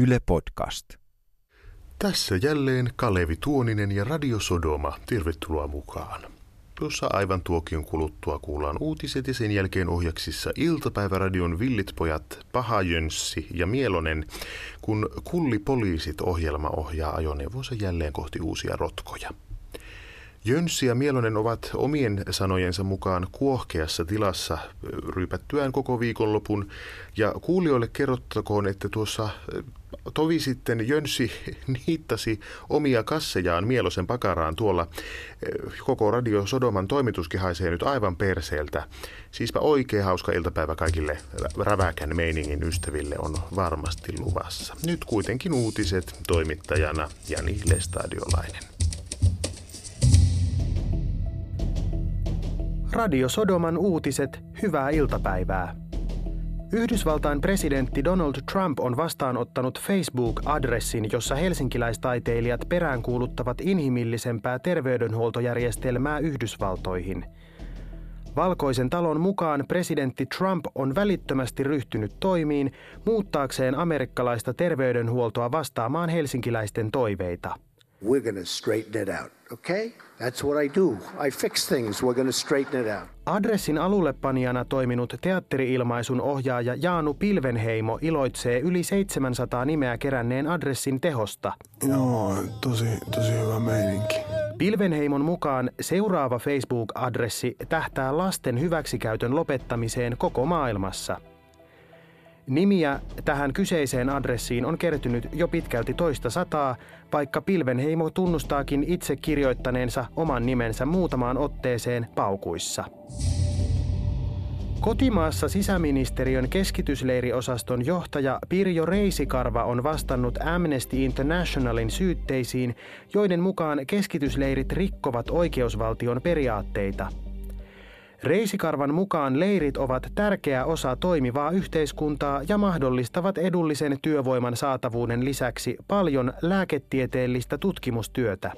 Yle Podcast. Tässä jälleen Kalevi Tuoninen ja Radio Sodoma. Tervetuloa mukaan. Tuossa aivan tuokion kuluttua kuullaan uutiset ja sen jälkeen ohjaksissa iltapäiväradion Villitpojat, Paha Jönssi ja Mielonen, kun Kullipoliisit ohjelma ohjaa ajoneuvonsa jälleen kohti uusia rotkoja. Jönssi ja Mielonen ovat omien sanojensa mukaan kuohkeassa tilassa ryypättyään koko viikonlopun. Ja kuulijoille kerrottakoon, että tuossa tovi sitten Jönssi niittasi omia kassejaan Mielosen pakaraan tuolla. Koko Radio Sodoman toimituskin haisee nyt aivan perseeltä. Siispä oikein hauska iltapäivä kaikille räväkän meiningin ystäville on varmasti luvassa. Nyt kuitenkin uutiset toimittajana Jani Lestadiolainen. Radio Sodoman uutiset, hyvää iltapäivää. Yhdysvaltain presidentti Donald Trump on vastaanottanut Facebook-adressin, jossa helsinkiläistaiteilijat peräänkuuluttavat inhimillisempää terveydenhuoltojärjestelmää Yhdysvaltoihin. Valkoisen talon mukaan presidentti Trump on välittömästi ryhtynyt toimiin muuttaakseen amerikkalaista terveydenhuoltoa vastaamaan helsinkiläisten toiveita. We're going to straighten it out, okay? That's what I do. I fix things. We're going to straighten it out. Adressin alullepanijana toiminut teatteriilmaisun ohjaaja Jaanu Pilvenheimo iloitsee yli 700 nimeä keränneen adressin tehosta. Joo, tosi, tosi hyvä meininki. Pilvenheimon mukaan seuraava Facebook-adressi tähtää lasten hyväksikäytön lopettamiseen koko maailmassa – Nimiä tähän kyseiseen adressiin on kertynyt jo pitkälti toista sataa, vaikka Pilvenheimo tunnustaakin itse kirjoittaneensa oman nimensä muutamaan otteeseen paukuissa. Kotimaassa sisäministeriön keskitysleiriosaston johtaja Pirjo Reisikarva on vastannut Amnesty Internationalin syytteisiin, joiden mukaan keskitysleirit rikkovat oikeusvaltion periaatteita – Reisikarvan mukaan leirit ovat tärkeä osa toimivaa yhteiskuntaa ja mahdollistavat edullisen työvoiman saatavuuden lisäksi paljon lääketieteellistä tutkimustyötä.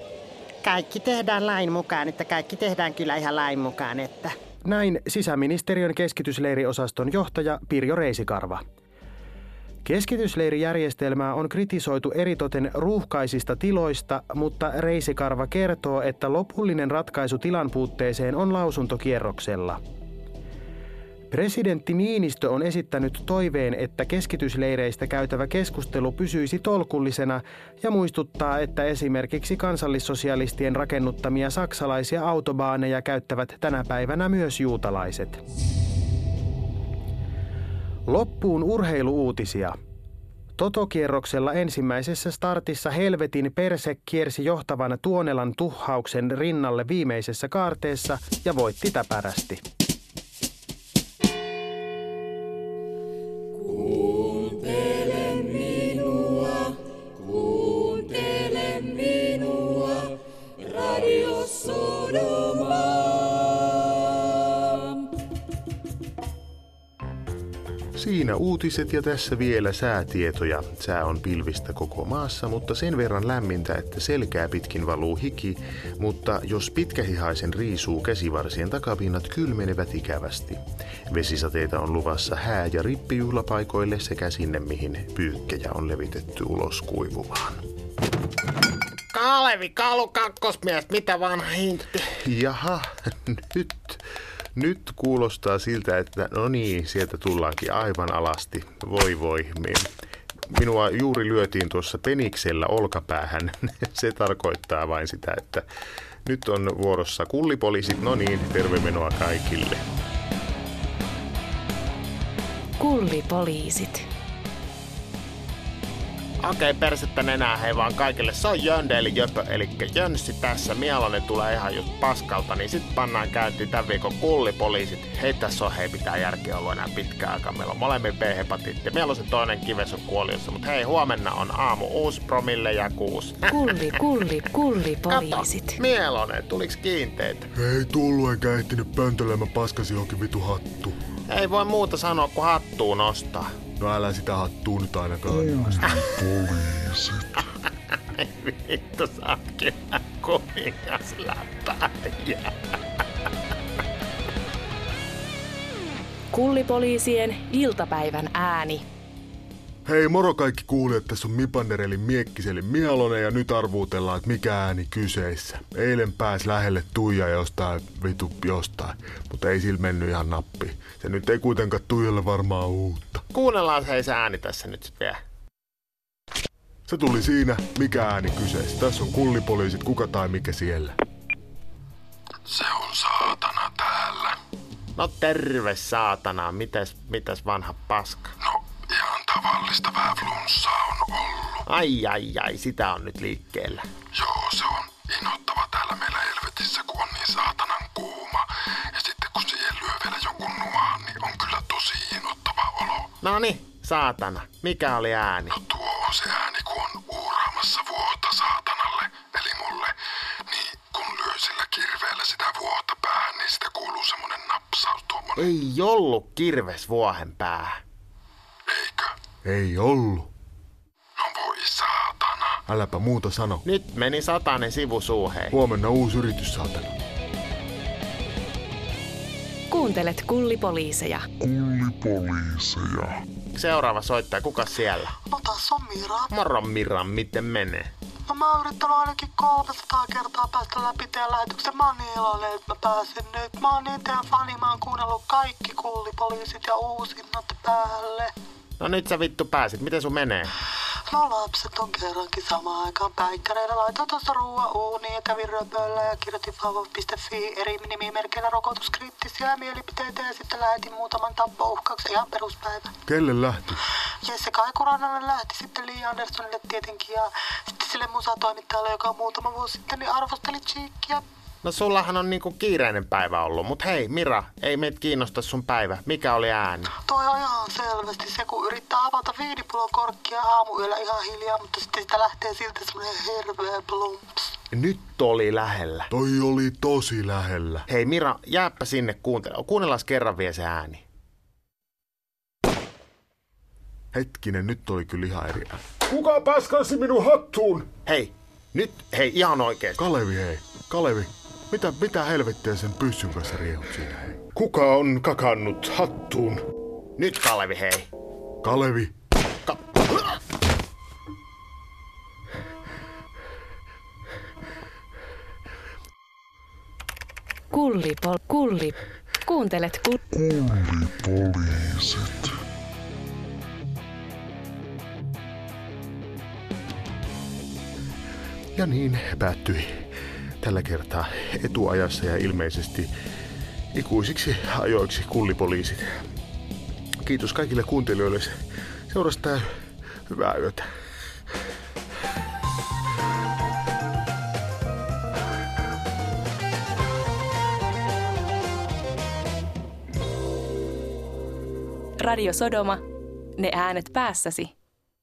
Kaikki tehdään lain mukaan, että kaikki tehdään kyllä ihan lain mukaan, että... Näin sisäministeriön keskitysleiriosaston johtaja Pirjo Reisikarva. Keskitysleirijärjestelmää on kritisoitu eritoten ruuhkaisista tiloista, mutta Reisikarva kertoo, että lopullinen ratkaisu tilan puutteeseen on lausuntokierroksella. Presidentti Niinistö on esittänyt toiveen, että keskitysleireistä käytävä keskustelu pysyisi tolkullisena ja muistuttaa, että esimerkiksi kansallissosialistien rakennuttamia saksalaisia autobaaneja käyttävät tänä päivänä myös juutalaiset. Loppuun urheiluuutisia. Totokierroksella ensimmäisessä startissa Helvetin perse kiersi johtavan Tuonelan tuhhauksen rinnalle viimeisessä kaarteessa ja voitti täpärästi. Siinä uutiset ja tässä vielä säätietoja. Sää on pilvistä koko maassa, mutta sen verran lämmintä, että selkää pitkin valuu hiki, mutta jos pitkähihaisen riisuu käsivarsien takapinnat kylmenevät ikävästi. Vesisateita on luvassa hää- ja rippijuhlapaikoille sekä sinne, mihin pyykkejä on levitetty ulos kuivumaan. Kalevi, Kalu kakkosmies, mitä vanha hintti? Jaha, nyt nyt kuulostaa siltä, että no niin, sieltä tullaankin aivan alasti. Voi voi. Minua juuri lyötiin tuossa peniksellä olkapäähän. Se tarkoittaa vain sitä, että nyt on vuorossa kullipoliisit. No niin, tervemenoa kaikille. Kullipoliisit. Okei, persettä nenää hei vaan kaikille. Se on Jönde eli Jöpö, eli Jönssi tässä. Mielonen tulee ihan just paskalta, niin sit pannaan käyntiin tämän viikon kullipoliisit. Hei, tässä on hei pitää järkeä ollut enää pitkään aikaa. Meillä on molemmin B-hepatiitti. Mielosen toinen kives on kuoliossa, mutta hei, huomenna on aamu uusi promille ja kuusi. Kulli, kulli, kulli poliisit. Kato, Mielonen, tuliks kiinteet? Ei tullu enkä ehtinyt pöntölemään paskasi johonkin vitu hattu. Ei voi muuta sanoa kuin hattuun nostaa. No älä sitä hattuun nyt ainakaan. Poliisit. Vittu, sä oot kyllä kuningas läpäijä. Kullipoliisien iltapäivän ääni. Hei moro kaikki kuulijat, tässä on Mipander eli Miekkiseli Mialonen ja nyt arvuutellaan, että mikä ääni kyseessä. Eilen pääs lähelle Tuija jostain vitu jostain, mutta ei sillä mennyt ihan nappi. Se nyt ei kuitenkaan Tuijalle varmaan uutta. Kuunnellaan hei se ääni tässä nyt sit vielä. Se tuli siinä, mikä ääni kyseessä. Tässä on kullipoliisit, kuka tai mikä siellä. Se on saatana täällä. No terve saatana, mitäs, mitäs vanha paska? No, tavallista vähän flunssaa on ollut. Ai ai ai, sitä on nyt liikkeellä. Joo, se on inhottava täällä meillä Helvetissä, kun on niin saatanan kuuma. Ja sitten kun siihen lyö vielä jonkun nuohan, niin on kyllä tosi inhottava olo. No niin, saatana, mikä oli ääni? No tuo on se ääni, kun on uuraamassa vuota saatanalle, eli mulle. Niin kun lyö sillä kirveellä sitä vuota päähän, niin sitä kuuluu semmonen napsaus tuommoinen. Ei ollut kirves vuohen päähän. Ei ollut. No voi saatana. Äläpä muuta sano. Nyt meni satanen sivusuuheen. hei. Huomenna uusi yritys, saatana. Kuuntelet kullipoliiseja. Kullipoliiseja. Seuraava soittaja, kuka siellä? No tässä on Mira. Moro Mira, miten menee? No mä oon yrittänyt ainakin 300 kertaa päästä läpi teidän lähetyksen. Mä oon niin iloinen, että mä pääsin nyt. Mä oon niin teidän fani, mä oon kuunnellut kaikki kullipoliisit ja uusinnat päälle. No nyt sä vittu pääsit, miten sun menee? No lapset on kerrankin samaan aikaan päikkäreillä. Laitoin tuossa ruoan uuniin ja kävin röpöllä ja kirjoitin favo.fi eri nimimerkeillä rokotuskriittisiä mielipiteitä ja sitten lähetin muutaman tappouhkauksen ihan peruspäivä. Kelle lähti? Jesse Kaikuranalle lähti sitten Li Anderssonille tietenkin ja sitten sille musatoimittajalle, joka muutama vuosi sitten niin arvosteli Cheekkiä. No sullahan on niinku kiireinen päivä ollut, mut hei Mira, ei meitä kiinnosta sun päivä. Mikä oli ääni? Toi on ihan selvästi se, kun yrittää avata viinipulon korkkia aamuyöllä ihan hiljaa, mutta sitten sitä lähtee siltä semmonen herveä plumps. Nyt oli lähellä. Toi oli tosi lähellä. Hei Mira, jääpä sinne kuuntelemaan. Kuunnellaan kerran vielä se ääni. Hetkinen, nyt oli kyllä ihan eri ääni. Kuka paskansi minun hattuun? Hei, nyt, hei ihan oikeesti. Kalevi, hei. Kalevi, mitä, mitä helvettiä sen pyssyn kanssa riehut siinä, hei? Kuka on kakannut hattuun? Nyt Kalevi, hei. Kalevi, Ka- Kullipol, kulli. Kuuntelet ku, Kullipoliisit. Ja niin päättyi tällä kertaa etuajassa ja ilmeisesti ikuisiksi ajoiksi kullipoliisit. Kiitos kaikille kuuntelijoille seurasta ja hyvää yötä. Radio Sodoma. Ne äänet päässäsi.